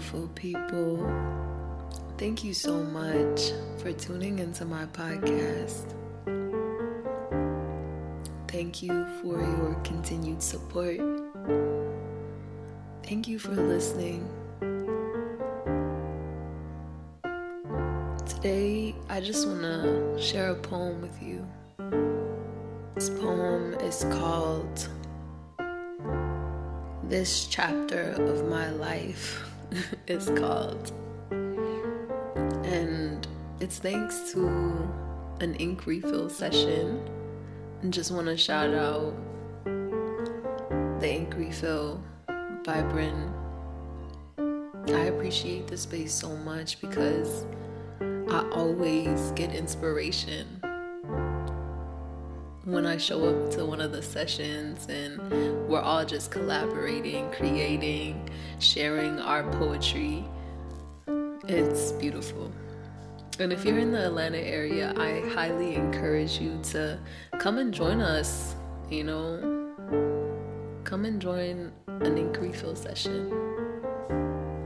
beautiful people. Thank you so much for tuning into my podcast. Thank you for your continued support. Thank you for listening. Today, I just want to share a poem with you. This poem is called This Chapter of My Life is called. And it's thanks to an ink refill session. And just want to shout out the ink refill Vibrant. I appreciate the space so much because I always get inspiration when I show up to one of the sessions and we're all just collaborating, creating, sharing our poetry. It's beautiful. And if you're in the Atlanta area, I highly encourage you to come and join us. You know, come and join an ink refill session.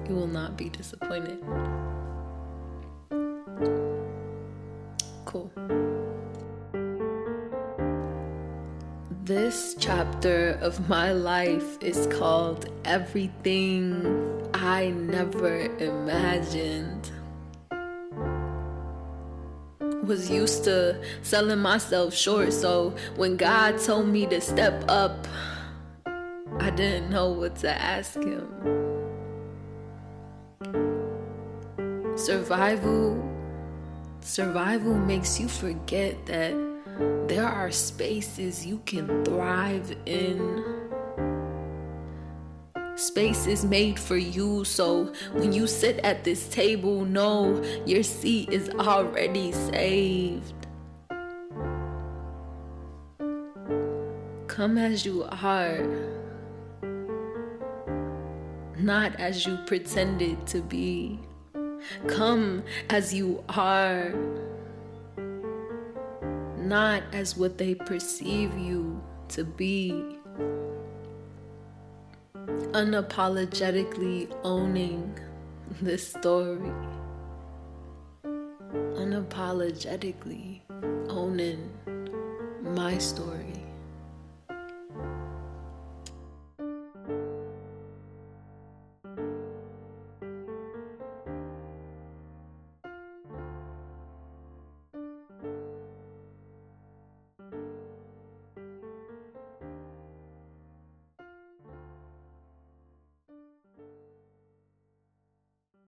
You will not be disappointed. Cool. This chapter of my life is called Everything I Never Imagined. Was used to selling myself short, so when God told me to step up, I didn't know what to ask Him. Survival Survival makes you forget that there are spaces you can thrive in. Spaces made for you, so when you sit at this table, know your seat is already saved. Come as you are, not as you pretended to be. Come as you are, not as what they perceive you to be. Unapologetically owning this story. Unapologetically owning my story.